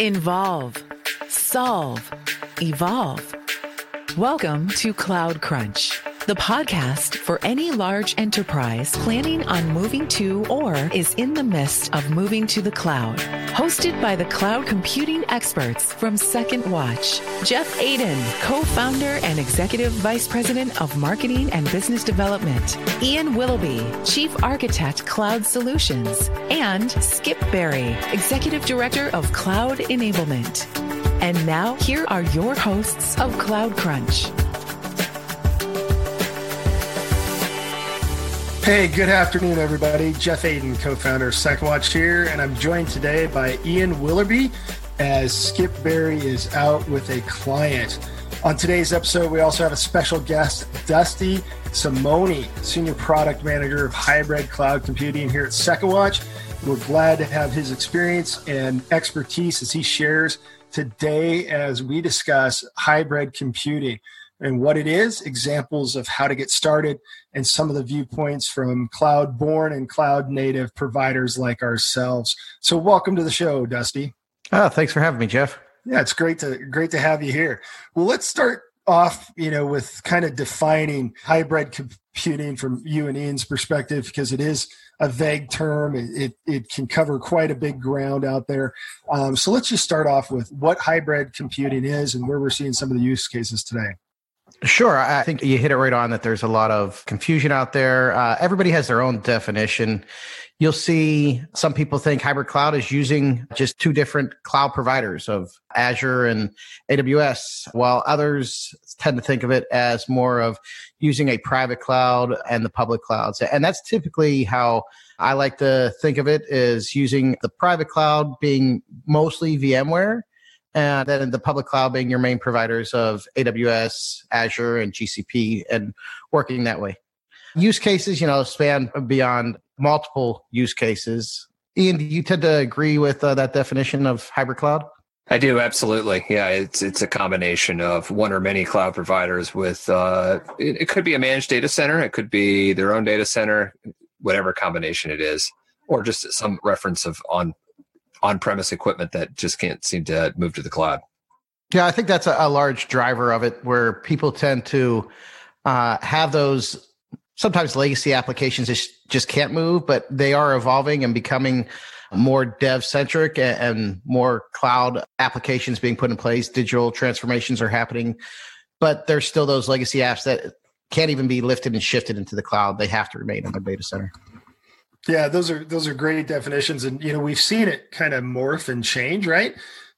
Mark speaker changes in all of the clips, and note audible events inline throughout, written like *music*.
Speaker 1: Involve, solve, evolve. Welcome to Cloud Crunch, the podcast for any large enterprise planning on moving to or is in the midst of moving to the cloud. Hosted by the cloud computing experts from Second Watch, Jeff Aden, co-founder and executive vice president of marketing and business development, Ian Willoughby, chief architect cloud solutions, and Skip Berry, executive director of cloud enablement. And now here are your hosts of Cloud Crunch.
Speaker 2: Hey, good afternoon, everybody. Jeff Aden, co founder of Second Watch here, and I'm joined today by Ian Willoughby as Skip Berry is out with a client. On today's episode, we also have a special guest, Dusty Simoni, Senior Product Manager of Hybrid Cloud Computing here at Second Watch. We're glad to have his experience and expertise as he shares today as we discuss hybrid computing and what it is, examples of how to get started, and some of the viewpoints from cloud born and cloud native providers like ourselves. So, welcome to the show, Dusty.
Speaker 3: Oh, thanks for having me, Jeff.
Speaker 2: Yeah, it's great to great to have you here. Well, let's start off, you know, with kind of defining hybrid computing from you and Ian's perspective because it is a vague term. It, it, it can cover quite a big ground out there. Um, so let's just start off with what hybrid computing is and where we're seeing some of the use cases today.
Speaker 3: Sure. I think you hit it right on that there's a lot of confusion out there. Uh, everybody has their own definition. You'll see some people think hybrid cloud is using just two different cloud providers of Azure and AWS, while others tend to think of it as more of using a private cloud and the public clouds. And that's typically how I like to think of it is using the private cloud being mostly VMware and then the public cloud being your main providers of AWS, Azure, and GCP, and working that way. Use cases, you know, span beyond multiple use cases. Ian, do you tend to agree with uh, that definition of hybrid cloud?
Speaker 4: I do absolutely. Yeah, it's it's a combination of one or many cloud providers with uh, it, it could be a managed data center, it could be their own data center, whatever combination it is, or just some reference of on on-premise equipment that just can't seem to move to the cloud.
Speaker 3: Yeah, I think that's a, a large driver of it, where people tend to uh, have those sometimes legacy applications just, just can't move, but they are evolving and becoming more dev centric and, and more cloud applications being put in place. Digital transformations are happening, but there's still those legacy apps that can't even be lifted and shifted into the cloud. They have to remain in their data center.
Speaker 2: Yeah, those are those are great definitions, and you know we've seen it kind of morph and change, right?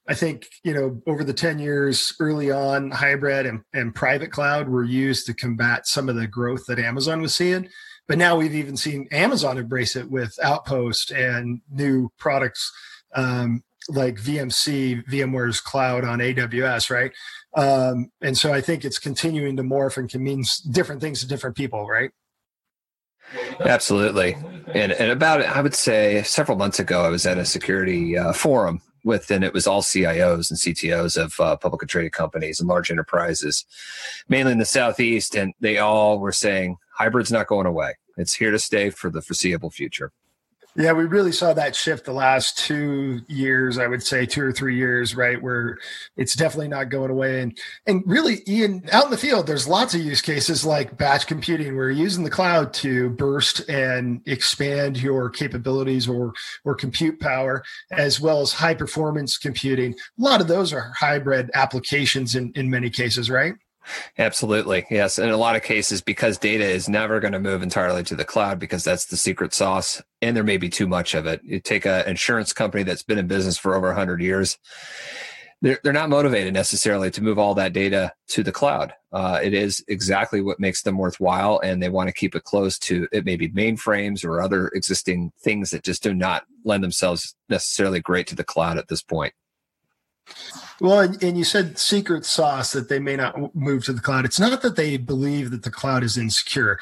Speaker 2: I think you know over the ten years early on, hybrid and, and private cloud were used to combat some of the growth that Amazon was seeing, but now we've even seen Amazon embrace it with Outpost and new products um, like VMC, VMware's cloud on AWS, right? Um, and so I think it's continuing to morph and can mean different things to different people, right?
Speaker 4: Absolutely. And, and about, I would say several months ago, I was at a security uh, forum with, and it was all CIOs and CTOs of uh, publicly traded companies and large enterprises, mainly in the Southeast. And they all were saying hybrid's not going away. It's here to stay for the foreseeable future.
Speaker 2: Yeah, we really saw that shift the last two years, I would say two or three years, right? Where it's definitely not going away. And and really, Ian, out in the field, there's lots of use cases like batch computing where you're using the cloud to burst and expand your capabilities or or compute power, as well as high performance computing. A lot of those are hybrid applications in, in many cases, right?
Speaker 4: Absolutely. Yes. In a lot of cases, because data is never going to move entirely to the cloud because that's the secret sauce and there may be too much of it. You take an insurance company that's been in business for over 100 years, they're, they're not motivated necessarily to move all that data to the cloud. Uh, it is exactly what makes them worthwhile, and they want to keep it close to it, maybe mainframes or other existing things that just do not lend themselves necessarily great to the cloud at this point.
Speaker 2: Well, and, and, you said secret sauce that they may not move to the cloud. It's not that they believe that the cloud is insecure.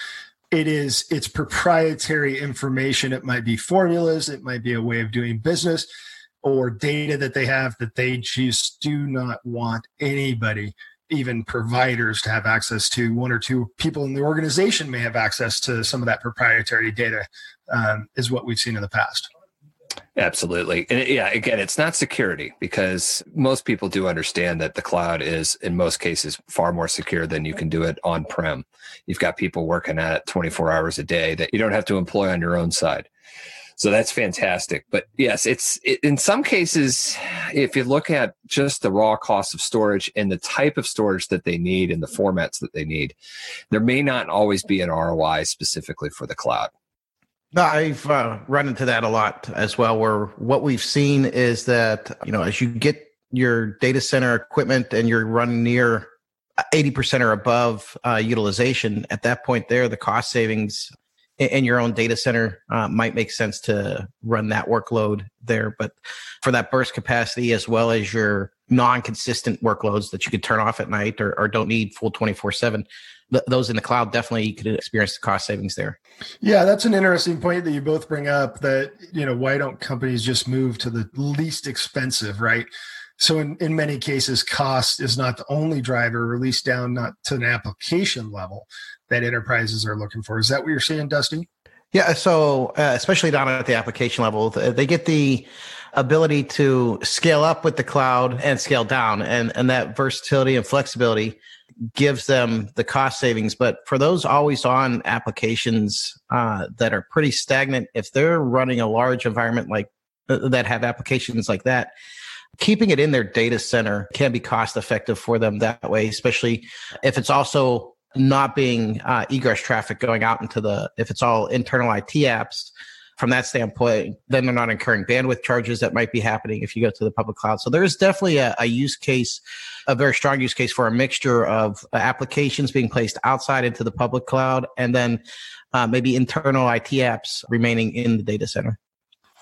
Speaker 2: It is it's proprietary information. It might be formulas. It might be a way of doing business or data that they have that they just do not want anybody, even providers, to have access to. One or two people in the organization may have access to some of that proprietary data, um, is what we've seen in the past.
Speaker 4: Absolutely. And yeah, again, it's not security because most people do understand that the cloud is, in most cases, far more secure than you can do it on prem. You've got people working at it 24 hours a day that you don't have to employ on your own side. So that's fantastic. But yes, it's it, in some cases, if you look at just the raw cost of storage and the type of storage that they need and the formats that they need, there may not always be an ROI specifically for the cloud.
Speaker 3: No, I've uh, run into that a lot as well. Where what we've seen is that you know as you get your data center equipment and you're running near 80% or above uh, utilization, at that point there, the cost savings in your own data center uh, might make sense to run that workload there. But for that burst capacity, as well as your non-consistent workloads that you could turn off at night or, or don't need full 24 7 those in the cloud definitely you could experience the cost savings there.
Speaker 2: Yeah that's an interesting point that you both bring up that you know why don't companies just move to the least expensive right? So in, in many cases cost is not the only driver at least down not to an application level that enterprises are looking for. Is that what you're saying dusty
Speaker 3: yeah so uh, especially down at the application level they get the ability to scale up with the cloud and scale down and and that versatility and flexibility gives them the cost savings. But for those always on applications uh, that are pretty stagnant, if they're running a large environment like uh, that have applications like that, keeping it in their data center can be cost effective for them that way, especially if it's also not being uh, egress traffic going out into the, if it's all internal IT apps from that standpoint, then they're not incurring bandwidth charges that might be happening if you go to the public cloud. So there is definitely a, a use case, a very strong use case for a mixture of applications being placed outside into the public cloud and then uh, maybe internal IT apps remaining in the data center.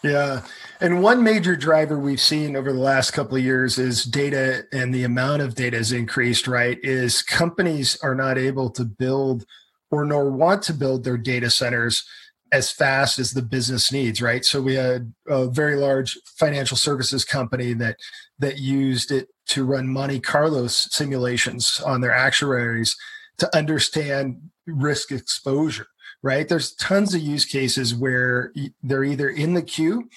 Speaker 2: Yeah. And one major driver we've seen over the last couple of years is data and the amount of data has increased, right? Is companies are not able to build or nor want to build their data centers as fast as the business needs right so we had a very large financial services company that that used it to run monte carlo simulations on their actuaries to understand risk exposure right there's tons of use cases where they're either in the queue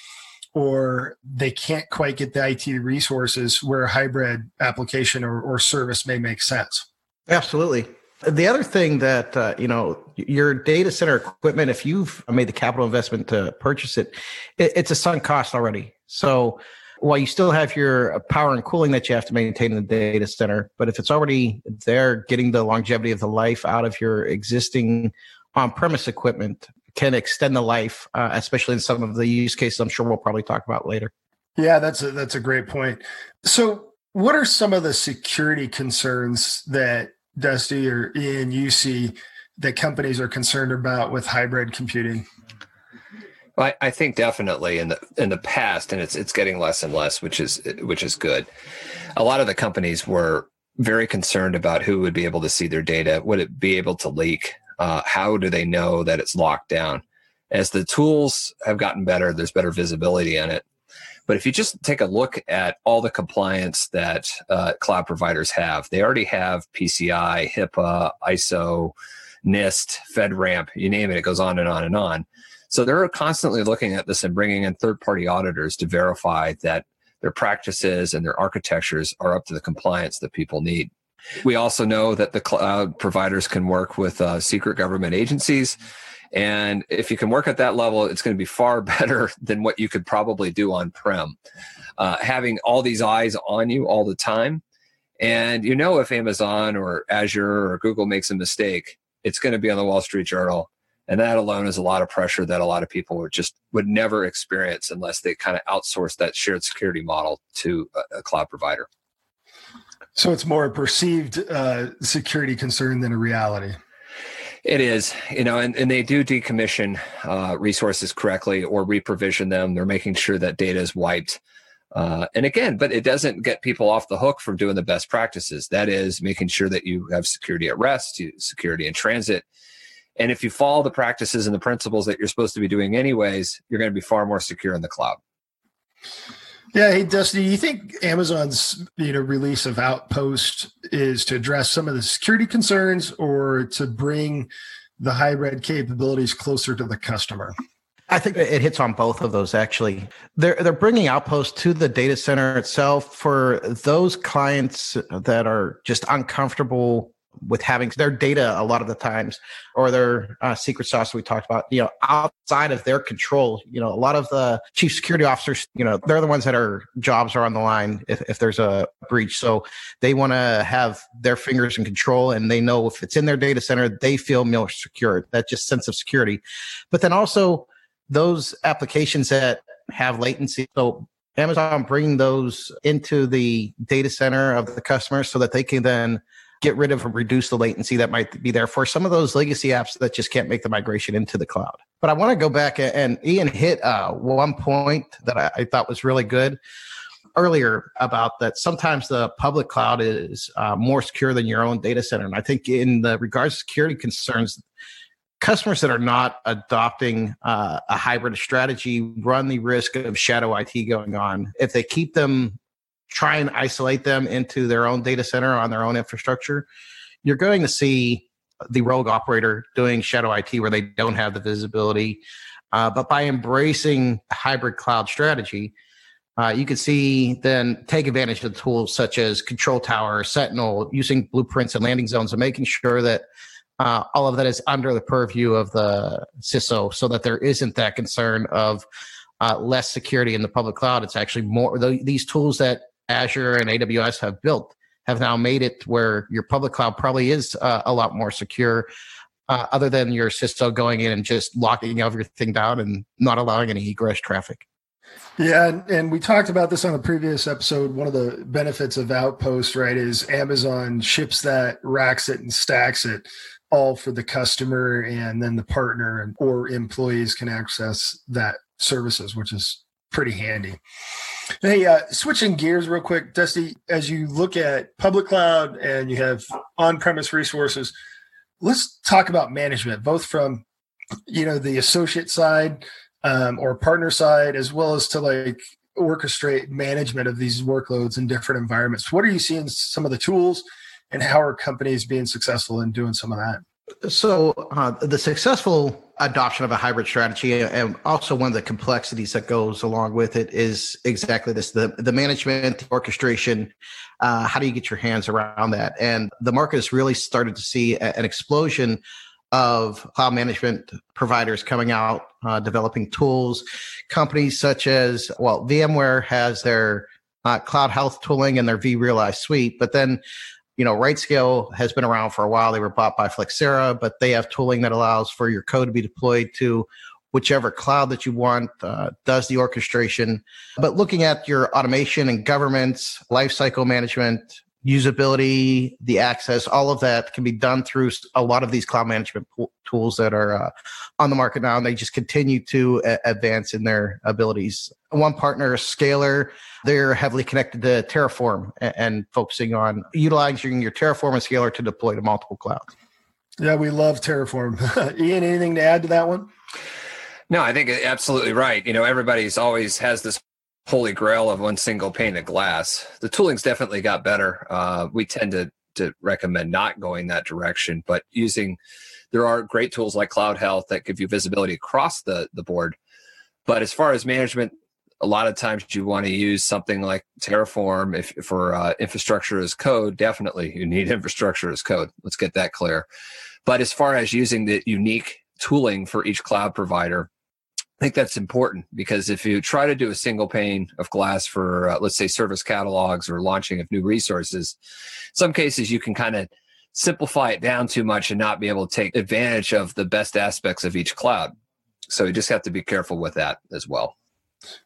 Speaker 2: or they can't quite get the IT resources where a hybrid application or, or service may make sense.
Speaker 3: Absolutely. The other thing that uh, you know, your data center equipment, if you've made the capital investment to purchase it, it, it's a sunk cost already. So while you still have your power and cooling that you have to maintain in the data center, but if it's already there, getting the longevity of the life out of your existing on-premise equipment can extend the life, uh, especially in some of the use cases. I'm sure we'll probably talk about later.
Speaker 2: Yeah, that's a, that's a great point. So, what are some of the security concerns that Dusty or Ian, you see that companies are concerned about with hybrid computing?
Speaker 4: I, I think definitely in the in the past, and it's it's getting less and less, which is which is good. A lot of the companies were very concerned about who would be able to see their data. Would it be able to leak? Uh, how do they know that it's locked down? As the tools have gotten better, there's better visibility in it. But if you just take a look at all the compliance that uh, cloud providers have, they already have PCI, HIPAA, ISO, NIST, FedRAMP, you name it, it goes on and on and on. So they're constantly looking at this and bringing in third party auditors to verify that their practices and their architectures are up to the compliance that people need. We also know that the cloud providers can work with uh, secret government agencies and if you can work at that level, it's going to be far *laughs* better than what you could probably do on prem. Uh, having all these eyes on you all the time. And you know, if Amazon or Azure or Google makes a mistake, it's going to be on the Wall Street Journal. And that alone is a lot of pressure that a lot of people would just would never experience unless they kind of outsource that shared security model to a, a cloud provider.
Speaker 2: So it's more a perceived uh, security concern than a reality.
Speaker 4: It is, you know, and, and they do decommission uh, resources correctly or reprovision them. They're making sure that data is wiped. Uh, and again, but it doesn't get people off the hook from doing the best practices. That is making sure that you have security at rest, security in transit. And if you follow the practices and the principles that you're supposed to be doing anyways, you're going to be far more secure in the cloud.
Speaker 2: Yeah, hey Dusty, you think Amazon's you know release of Outpost is to address some of the security concerns or to bring the hybrid capabilities closer to the customer?
Speaker 3: I think it hits on both of those actually. They're they're bringing Outpost to the data center itself for those clients that are just uncomfortable with having their data a lot of the times or their uh, secret sauce we talked about you know outside of their control you know a lot of the chief security officers you know they're the ones that are jobs are on the line if, if there's a breach. So they want to have their fingers in control and they know if it's in their data center they feel more secure that just sense of security. But then also those applications that have latency. So Amazon bringing those into the data center of the customer so that they can then get rid of or reduce the latency that might be there for some of those legacy apps that just can't make the migration into the cloud. But I want to go back and Ian hit uh, one point that I, I, thought was really good earlier about that sometimes the public cloud is uh, more secure than your own data center. And I think in the regards to security concerns, customers that are not adopting uh, a hybrid strategy run the risk of shadow IT going on. If they keep them try and isolate them into their own data center on their own infrastructure, you're going to see the rogue operator doing shadow IT where they don't have the visibility. Uh, but by embracing a hybrid cloud strategy, uh, you can see then take advantage of the tools such as Control Tower, Sentinel, using blueprints and landing zones, and making sure that uh, all of that is under the purview of the CISO, so that there isn't that concern of uh, less security in the public cloud. It's actually more the, these tools that Azure and AWS have built have now made it where your public cloud probably is uh, a lot more secure, uh, other than your CISO going in and just locking everything down and not allowing any egress traffic.
Speaker 2: Yeah, and, and, we talked about this on a previous episode. One of the benefits of Outpost, right, is Amazon ships that, racks it, and stacks it all for the customer, and then the partner and or employees can access that services, which is pretty handy. Hey, uh, switching gears real quick, Dusty, as you look at public cloud and you have on-premise resources, let's talk about management, both from you know the associate side um, or partner side, as well as to like orchestrate management of these workloads in different environments. What are you seeing some of the tools, and how are companies being successful in doing some of that?
Speaker 3: So uh, the successful adoption of a hybrid strategy and also one of the complexities that goes along with it is exactly this the, the management the orchestration uh, how do you get your hands around that? And the market has really started to see a, an explosion of cloud management providers coming out uh, developing tools. Companies such as well vmware has their uh, cloud health tooling and their vRealize suite but then you know, RightScale has been around for a while. They were bought by Flexera, but they have tooling that allows for your code to be deployed to whichever cloud that you want, uh, does the orchestration. But looking at your automation and governance, lifecycle management, usability, the access, all of that can be done through a lot of these cloud management po- tools that are uh, on the market now, and they just continue to a- advance in their abilities. One partner, Scalr, they're heavily connected to Terraform and, and focusing on utilizing your Terraform and Scalr to deploy to multiple clouds.
Speaker 2: Yeah, we love Terraform. *laughs* Ian, anything to add to that one?
Speaker 4: No, I think absolutely right. You know, everybody's always has this holy grail of one single pane of glass. The tooling's definitely got better. Uh, we tend to to recommend not going that direction, but using there are great tools like Cloud Health that give you visibility across the the board. But as far as management, a lot of times you want to use something like Terraform if for uh, infrastructure as code. Definitely, you need *laughs* infrastructure as code. Let's get that clear. But as far as using the unique tooling for each cloud provider, I think that's important because if you try to do a single pane of glass for, uh, let's say, service catalogs or launching of new resources, some cases you can kind of simplify it down too much and not be able to take advantage of the best aspects of each cloud. So you just have to be careful with that as well.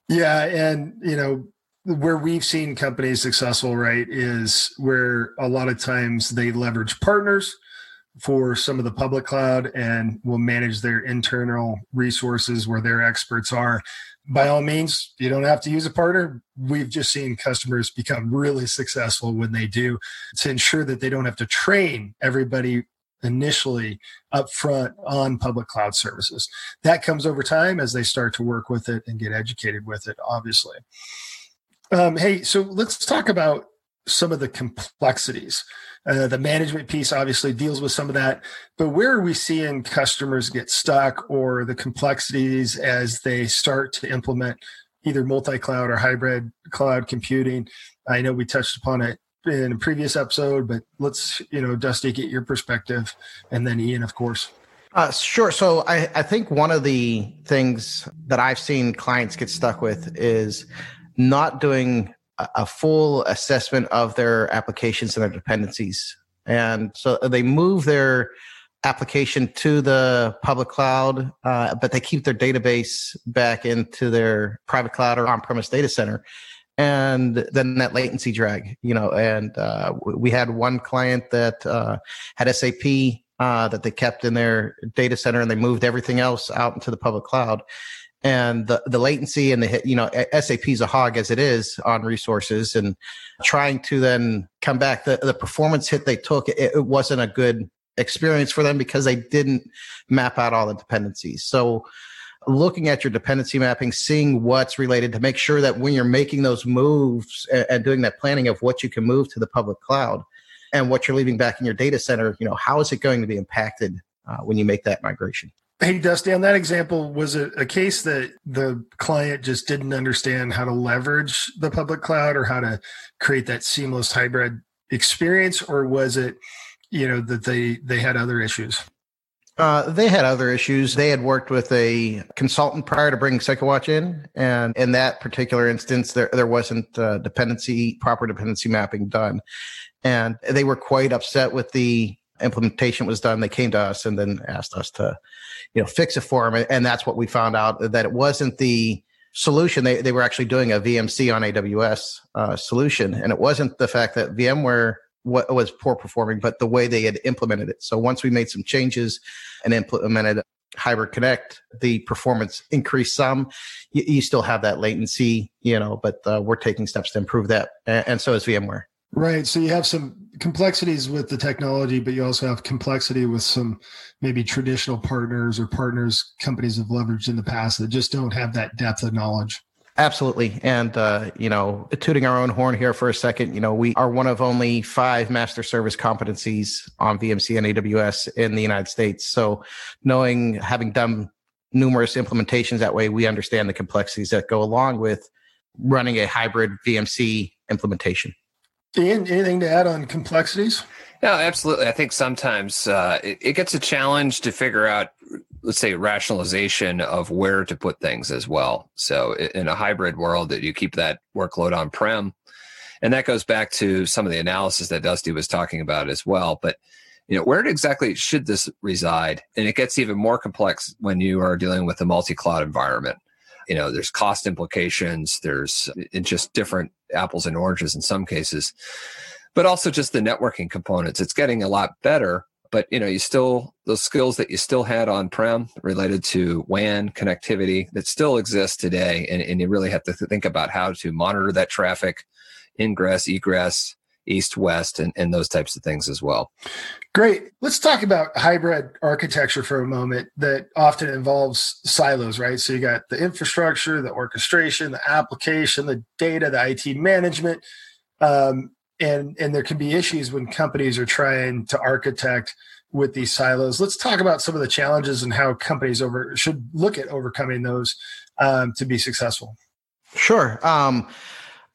Speaker 2: Yeah. And, you know, where we've seen companies successful, right, is where a lot of times they leverage partners for some of the public cloud and will manage their internal resources where their experts are. By all means, you don't have to use a partner. We've just seen customers become really successful when they do to ensure that they don't have to train everybody initially up front on public cloud services. That comes over time as they start to work with it and get educated with it, obviously. Um, hey, so let's talk about some of the complexities. Uh, the management piece obviously deals with some of that, but where are we seeing customers get stuck or the complexities as they start to implement either multi-cloud or hybrid cloud computing? I know we touched upon it in a previous episode, but let's, you know, Dusty, get your perspective, and then Ian, of course.
Speaker 3: Uh, sure. So I, I think one of the things that I've seen clients get stuck with is not doing a, full assessment of their applications and their dependencies. And so they move their application to the public cloud, uh, but they keep their database back into their private cloud or on-premise data center and then that latency drag you know and uh, we had one client that uh, had SAP uh, that they kept in their data center and they moved everything else out into the public cloud. And the, the latency and the, you know, SAP is a hog as it is on resources and trying to then come back. The, the performance hit they took, it, it wasn't a good experience for them because they didn't map out all the dependencies. So, looking at your dependency mapping, seeing what's related to make sure that when you're making those moves and, and, doing that planning of what you can move to the public cloud, and what you're leaving back in your data center, you know, how is it going to be impacted uh, when you make that migration?
Speaker 2: Hey, Dusty, on that example, was it a case that the client just didn't understand how to leverage the public cloud or how to create that seamless hybrid experience, or was it, you know, that they they had other issues?
Speaker 3: Uh, they had other issues. They had worked with a consultant prior to bringing SecondWatch in, and in that particular instance, there there wasn't uh, dependency proper dependency mapping done, and they were quite upset with the implementation was done. They came to us and then asked us to, you know, fix it for them. And that's what we found out that it wasn't the solution. They, they were actually doing a VMC on AWS uh, solution. And it wasn't the fact that VMware was poor performing, but the way they had implemented it. So once we made some changes and implemented Hybrid Connect, the performance increased some. You, you still have that latency, you know, but uh, we're taking steps to improve that. And, and so is VMware.
Speaker 2: Right. So you have some complexities with the technology, but you also have complexity with some maybe traditional partners or partners companies have leveraged in the past that just don't have that depth of knowledge.
Speaker 3: Absolutely. And, uh, you know, tooting our own horn here for a second, you know, we are one of only five master service competencies on VMC and AWS in the United States. So knowing, having done numerous implementations that way, we understand the complexities that go along with running a hybrid VMC implementation.
Speaker 2: Ian, anything to add on complexities?
Speaker 4: No, absolutely. I think sometimes uh, it, it, gets a challenge to figure out, let's say, rationalization of where to put things as well. So in a hybrid world, that you keep that workload on prem, and that goes back to some of the analysis that Dusty was talking about as well. But you know, where exactly should this reside? And it gets even more complex when you are dealing with a multi-cloud environment you know there's cost implications there's uh, just different apples and oranges in some cases but also just the networking components. It's getting a lot better but you know you still those skills that you still had on prem related to wan connectivity that still exists today and, and you really have to think about how to monitor that traffic ingress egress east west and, and those types of things as well.
Speaker 2: Great. Let's talk about hybrid architecture for a moment that often involves silos right? So you got the infrastructure the orchestration the application the data the it management um, and and there can be issues when companies are trying to architect with these silos. Let's talk about some of the challenges and how companies over should look at overcoming those um, to be successful.
Speaker 3: Sure. Um,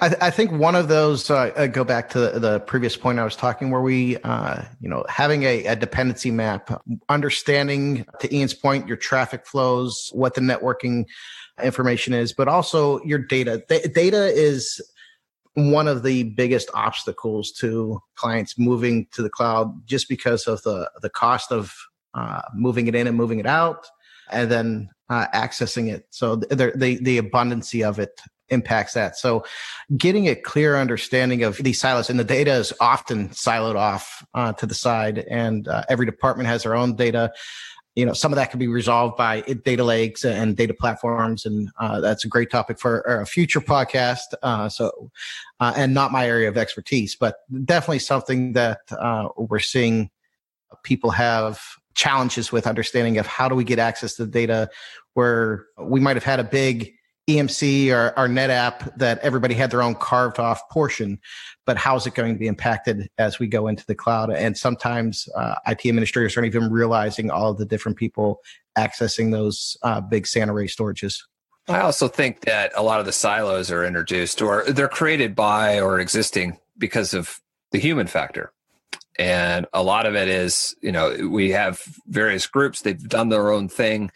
Speaker 3: I, th- I, think one of those uh, uh, go back to the, the, previous point I was talking, where we, uh, you know, having a, a, dependency map, understanding to Ian's point, your traffic flows, what the networking information is, but also your data. Data is one of the biggest obstacles to clients moving to the cloud, just because of the the cost of uh, moving it in and moving it out, and then uh, accessing it. So the, the the abundancy of it impacts that. So getting a clear understanding of these silos and the data is often siloed off uh, to the side and uh, every department has their own data. You know, some of that can be resolved by data lakes and data platforms. And uh, that's a great topic for a future podcast. Uh, so, uh, and not my area of expertise, but definitely something that uh, we're seeing people have challenges with understanding of how do we get access to the data where we might have had a big EMC or, or NetApp that everybody had their own carved off portion, but how's it going to be impacted as we go into the cloud? And sometimes uh, IT administrators aren't even realizing all the different people accessing those uh, big SAN array storages.
Speaker 4: I also think that a lot of the silos are introduced or they're created by or existing because of the human factor. And a lot of it is, you know, we have various groups, they've done their own thing.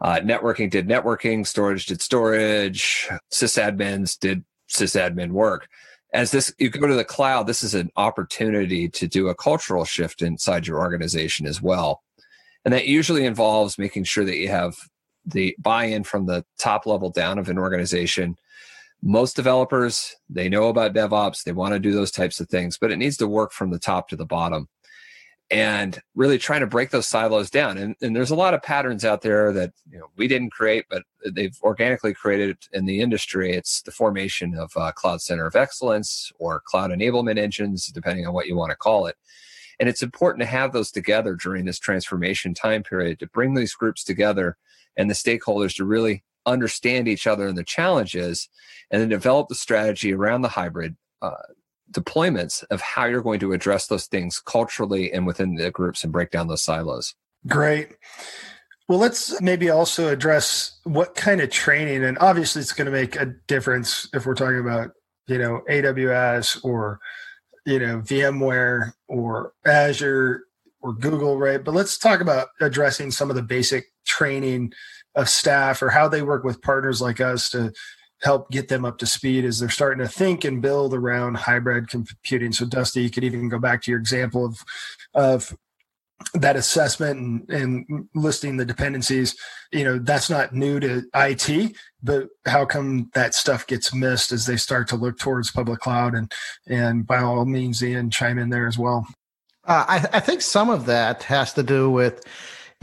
Speaker 4: Uh, networking did networking, storage did storage, sysadmins did sysadmin work. As this, you go to the cloud, this is an opportunity to do a cultural shift inside your organization as well. And that usually involves making sure that you have the buy-in from the top level down of an organization most developers they know about devops they want to do those types of things but it needs to work from the top to the bottom and really trying to break those silos down. And, and there's a lot of patterns out there that you know we didn't create but they've organically created in the industry. It's the formation of a cloud center of excellence or cloud enablement engines depending on what you want to call it. And it's important to have those together during this transformation time period to bring these groups together and the stakeholders to really understand each other and the challenges, and then develop the strategy around the hybrid uh, deployments of how you're going to address those things culturally and within the groups and break down those silos.
Speaker 2: Great. Well, let's maybe also address what kind of training, and obviously it's going to make a difference if we're talking about, you know, AWS or, you know, VMware or Azure or Google, right? But let's talk about addressing some of the basic training of staff or how they work with partners like us to help get them up to speed as they're starting to think and build around hybrid computing. So, Dusty, you could even go back to your example of of that assessment and, and listing the dependencies. You know, that's not new to IT, but how come that stuff gets missed as they start to look towards public cloud? And and by all means, Ian, chime in there as well.
Speaker 3: Uh, I, I think some of that has to do with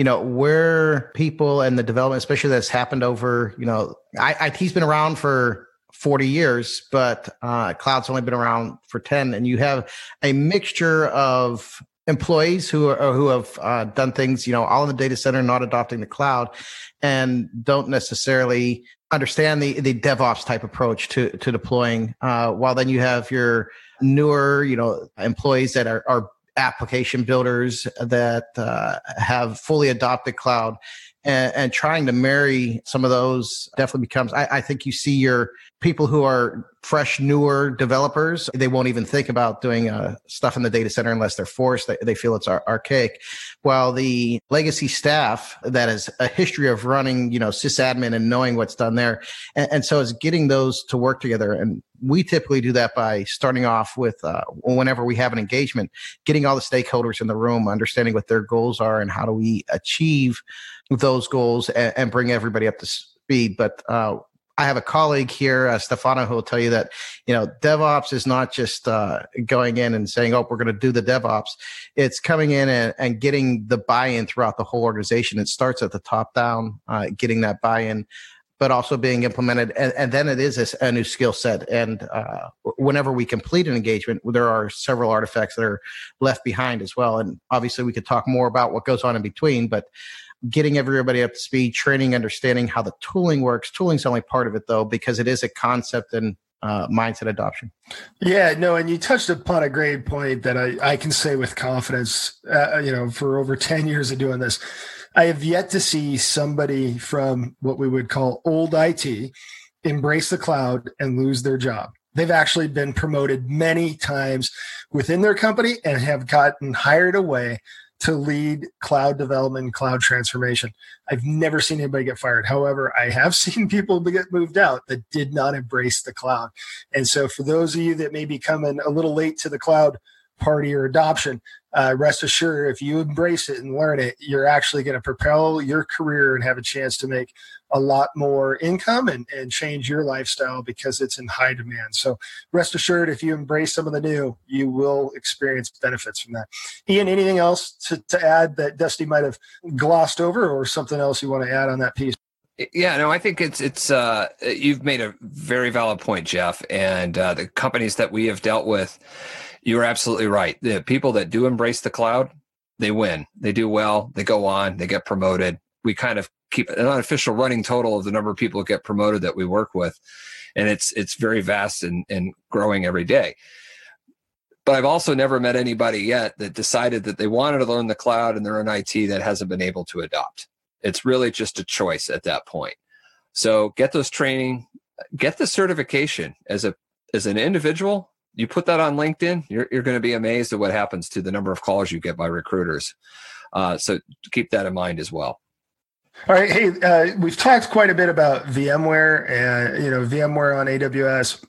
Speaker 3: you know where people and the development especially that's happened over you know it's been around for 40 years but uh, cloud's only been around for 10 and you have a mixture of employees who are who have uh, done things you know all in the data center not adopting the cloud and don't necessarily understand the the devops type approach to to deploying uh, while then you have your newer you know employees that are, are application builders that uh, have fully adopted cloud and, and, trying to marry some of those definitely becomes I, I, think you see your people who are fresh newer developers they won't even think about doing uh, stuff in the data center unless they're forced. They, they feel it's ar- archaic. While the legacy staff that has a history of running you know sysadmin and knowing what's done there and, and so it's getting those to work together. And we typically do that by starting off with uh, whenever we have an engagement getting all the stakeholders in the room understanding what their goals are and how do we achieve those goals and, and bring everybody up to speed but uh, I have a colleague here, uh, Stefano, who will tell you that you know DevOps is not just uh, going in and saying, "Oh, we're going to do the DevOps." It's coming in and, and, getting the buy-in throughout the whole organization. It starts at the top down, uh, getting that buy-in, but also being implemented, and, and then it is a, new skill set. And uh, whenever we complete an engagement, there are several artifacts that are left behind as well. And obviously, we could talk more about what goes on in between, but getting everybody up to speed, training, understanding how the tooling works. Tooling's only part of it though, because it is a concept and uh, mindset adoption.
Speaker 2: Yeah, no, and you touched upon a great point that I, I can say with confidence, uh, you know, for over 10 years of doing this, I have yet to see somebody from what we would call old IT embrace the cloud and lose their job. They've actually been promoted many times within their company and have gotten hired away to lead cloud development and cloud transformation. I've never seen anybody get fired. However, I have *laughs* seen people get moved out that did not embrace the cloud. And so, for those of you that may be coming a little late to the cloud party or adoption, uh, rest assured, if you embrace it and learn it, you're actually going to propel your career and have a chance to make a lot more income and, and change your lifestyle because it's in high demand. So rest assured, if you embrace some of the new, you will experience benefits from that. Ian, anything else to, to add that Dusty might have glossed over or something else you want to add on that piece?
Speaker 4: Yeah, no, I think it's it's uh, you've made a very valid point, Jeff, and uh, the companies that we have dealt with you're absolutely right. The people that do embrace the cloud, they win. They do well. They go on. They get promoted. We kind of keep an unofficial running total of the number of people that get promoted that we work with. And it's it's very vast and, and growing every day. But I've also never met anybody yet that decided that they wanted to learn the cloud and they're in IT that hasn't been able to adopt. It's really just a choice at that point. So get those training, get the certification as a as an individual. You put that on LinkedIn, you're you're going to be amazed at what happens to the number of calls you get by recruiters. Uh, so keep that in mind as well.
Speaker 2: All right. Hey, uh, we've talked quite a bit about VMware and, you know, VMware on AWS.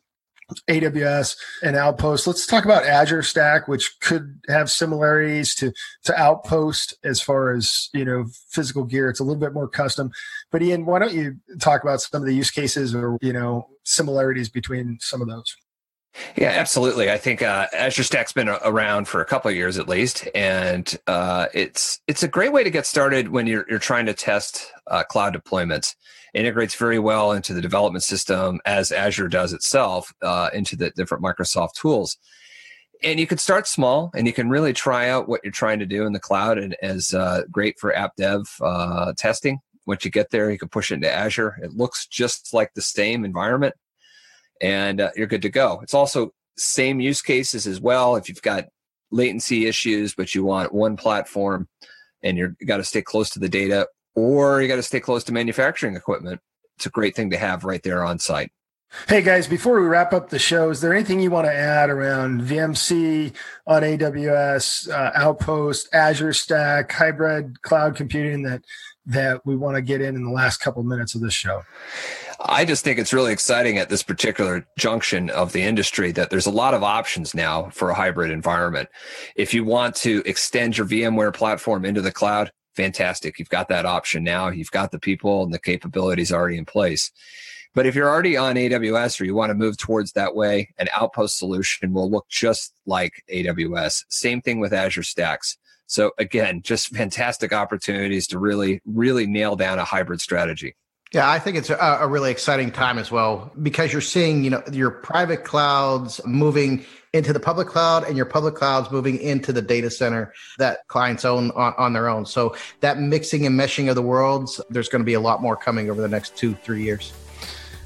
Speaker 2: AWS and Outpost. Let's talk about Azure Stack, which could have similarities to to Outpost as far as you know physical gear. It's a little bit more custom. But Ian, why don't you talk about some of the use cases or you know similarities between some of those?
Speaker 4: Yeah, absolutely. I think uh, Azure Stack's been around for a couple of years at least, and uh, it's it's a great way to get started when you're you're trying to test uh, cloud deployments. integrates very well into the development system as Azure does itself uh, into the different Microsoft tools. And you can start small, and you can really try out what you're trying to do in the cloud, and as uh, great for app dev uh, testing. Once you get there, you can push it into Azure. It looks just like the same environment and uh, you're good to go. It's also same use cases as well. If you've got latency issues, but you want one platform and you're you got to stay close to the data or you got to stay close to manufacturing equipment, it's a great thing to have right there on site.
Speaker 2: Hey guys, before we wrap up the show, is there anything you want to add around VMC on AWS, uh, Outpost, Azure Stack, hybrid cloud computing that that we want to get in in the last couple minutes of this show?
Speaker 4: I just think it's really exciting at this particular junction of the industry that there's a lot of options now for a hybrid environment. If you want to extend your VMware platform into the cloud, fantastic. You've got that option now. You've got the people and the capabilities already in place. But if you're already on AWS or you want to move towards that way, an Outpost solution will look just like AWS. Same thing with Azure Stacks. So again, just fantastic opportunities to really, really nail down a hybrid strategy.
Speaker 3: Yeah, I think it's a, a, really exciting time as well because you're seeing, you know, your private clouds moving into the public cloud and your public clouds moving into the data center that clients own on, on their own. So that mixing and meshing of the worlds, there's going to be a lot more coming over the next two, three years.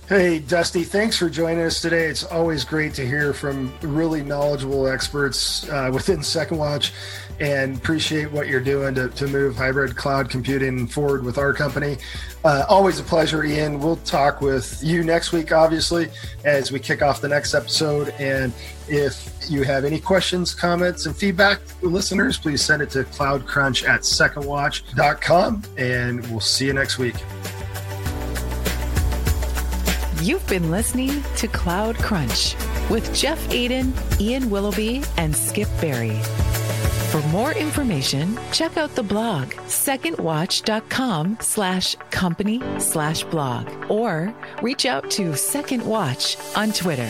Speaker 2: Hey, Dusty, thanks for joining us today. It's always great to hear from really knowledgeable experts uh, within Second Watch and appreciate what you're doing to, to move hybrid cloud computing forward with our company. Uh, always a pleasure, Ian. We'll talk with you next week, obviously, as we kick off the next episode. And if you have any questions, comments, and feedback, listeners, please send it to cloudcrunch at secondwatch.com. And we'll see you next week.
Speaker 1: You've been listening to Cloud Crunch with Jeff Aden, Ian Willoughby, and Skip Berry. For more information, check out the blog secondwatch.com slash company slash blog or reach out to Second Watch on Twitter.